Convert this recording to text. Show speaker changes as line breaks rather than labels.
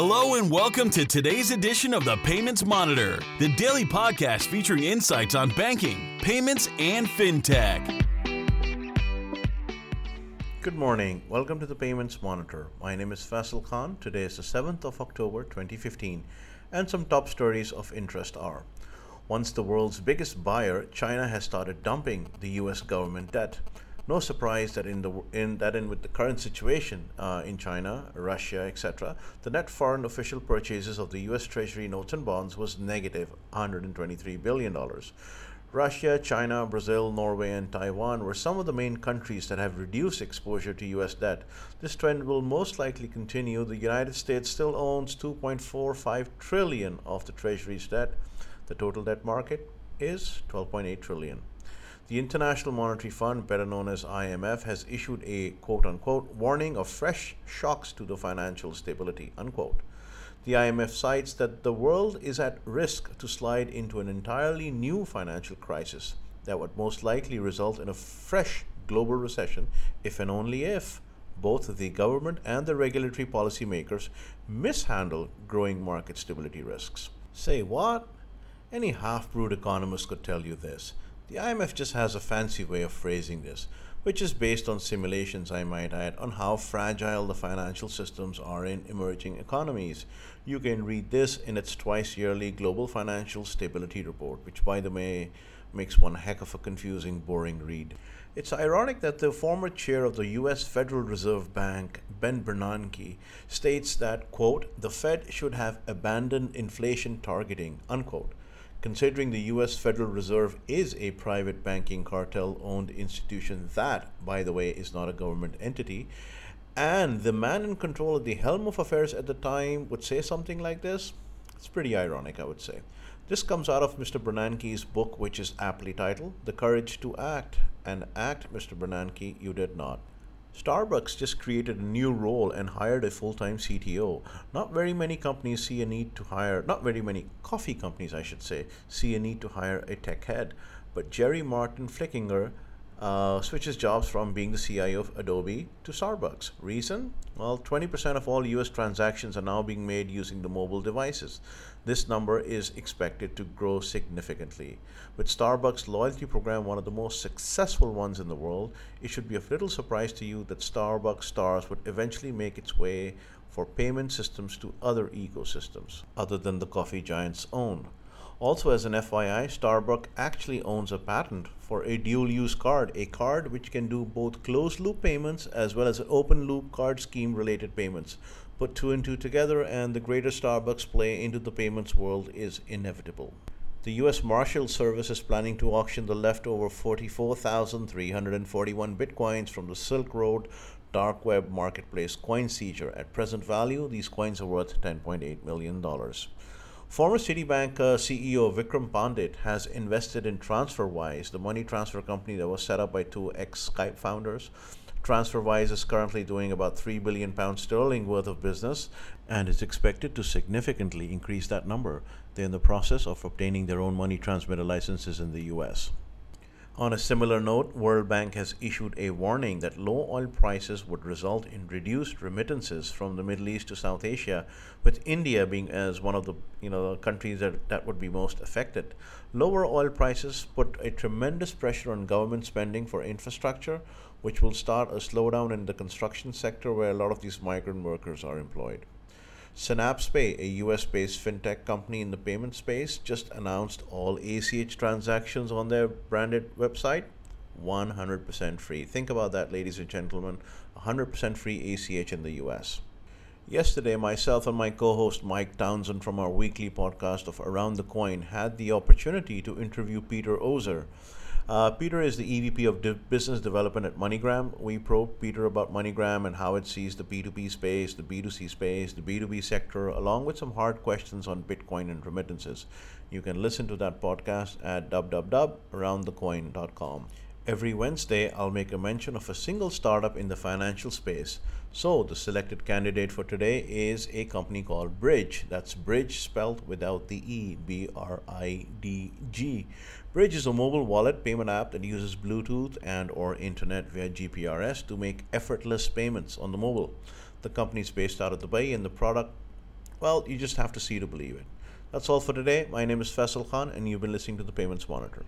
Hello and welcome to today's edition of the Payments Monitor, the daily podcast featuring insights on banking, payments, and fintech.
Good morning. Welcome to the Payments Monitor. My name is Faisal Khan. Today is the 7th of October 2015, and some top stories of interest are once the world's biggest buyer, China has started dumping the US government debt no surprise that in the in that in with the current situation uh, in China, Russia, etc., the net foreign official purchases of the U.S. Treasury notes and bonds was negative 123 billion dollars. Russia, China, Brazil, Norway, and Taiwan were some of the main countries that have reduced exposure to U.S. debt. This trend will most likely continue. The United States still owns 2.45 trillion of the Treasury's debt. The total debt market is 12.8 trillion. The International Monetary Fund, better known as IMF, has issued a quote unquote warning of fresh shocks to the financial stability. Unquote. The IMF cites that the world is at risk to slide into an entirely new financial crisis that would most likely result in a fresh global recession if and only if both the government and the regulatory policymakers mishandle growing market stability risks. Say what? Any half brewed economist could tell you this. The IMF just has a fancy way of phrasing this, which is based on simulations, I might add, on how fragile the financial systems are in emerging economies. You can read this in its twice yearly Global Financial Stability Report, which, by the way, makes one heck of a confusing, boring read. It's ironic that the former chair of the US Federal Reserve Bank, Ben Bernanke, states that, quote, the Fed should have abandoned inflation targeting, unquote. Considering the US Federal Reserve is a private banking cartel owned institution that, by the way, is not a government entity, and the man in control of the helm of affairs at the time would say something like this, it's pretty ironic, I would say. This comes out of Mr. Bernanke's book, which is aptly titled The Courage to Act. And act, Mr. Bernanke, you did not. Starbucks just created a new role and hired a full time CTO. Not very many companies see a need to hire, not very many coffee companies, I should say, see a need to hire a tech head. But Gerri Martin Flickinger uh, switches jobs from being the CIO of Adobe to Starbucks. Reason? Well, 20% of all US transactions are now being made using the mobile devices. This number is expected to grow significantly. With Starbucks' loyalty program one of the most successful ones in the world, it should be of little surprise to you that Starbucks stars would eventually make its way for payment systems to other ecosystems other than the coffee giant's own. Also, as an FYI, Starbucks actually owns a patent for a dual use card, a card which can do both closed loop payments as well as open loop card scheme related payments. Put two and two together, and the greater Starbucks play into the payments world is inevitable. The U.S. Marshal Service is planning to auction the leftover 44,341 bitcoins from the Silk Road dark web marketplace CoinSeizure. At present value, these coins are worth $10.8 million. Former Citibank uh, CEO Vikram Pandit has invested in TransferWise, the money transfer company that was set up by two ex Skype founders. TransferWise is currently doing about 3 billion pounds sterling worth of business and is expected to significantly increase that number. They're in the process of obtaining their own money transmitter licenses in the US. On a similar note, World Bank has issued a warning that low oil prices would result in reduced remittances from the Middle East to South Asia, with India being as one of the you know countries that, that would be most affected. Lower oil prices put a tremendous pressure on government spending for infrastructure, which will start a slowdown in the construction sector where a lot of these migrant workers are employed. SynapsePay, a US based fintech company in the payment space, just announced all ACH transactions on their branded website 100% free. Think about that, ladies and gentlemen 100% free ACH in the US. Yesterday, myself and my co host Mike Townsend from our weekly podcast of Around the Coin had the opportunity to interview Peter Ohser uh, Peter is the EVP of De- Business Development at MoneyGram. We probe Peter about MoneyGram and how it sees the B2B space, the B2C space, the B2B sector, along with some hard questions on Bitcoin and remittances. You can listen to that podcast at www.aroundthecoin.com. Every Wednesday, I'll make a mention of a single startup in the financial space. So, the selected candidate for today is a company called Bridg. That's Bridge spelled without the E, B R I D G. Bridg is a mobile wallet payment app that uses Bluetooth and or internet via GPRS to make effortless payments on the mobile. The company is based out of Dubai and the product Well, you just have to see to believe it. That's all for today. My name is Faisal Khan, and you've been listening to the Payments Monitor.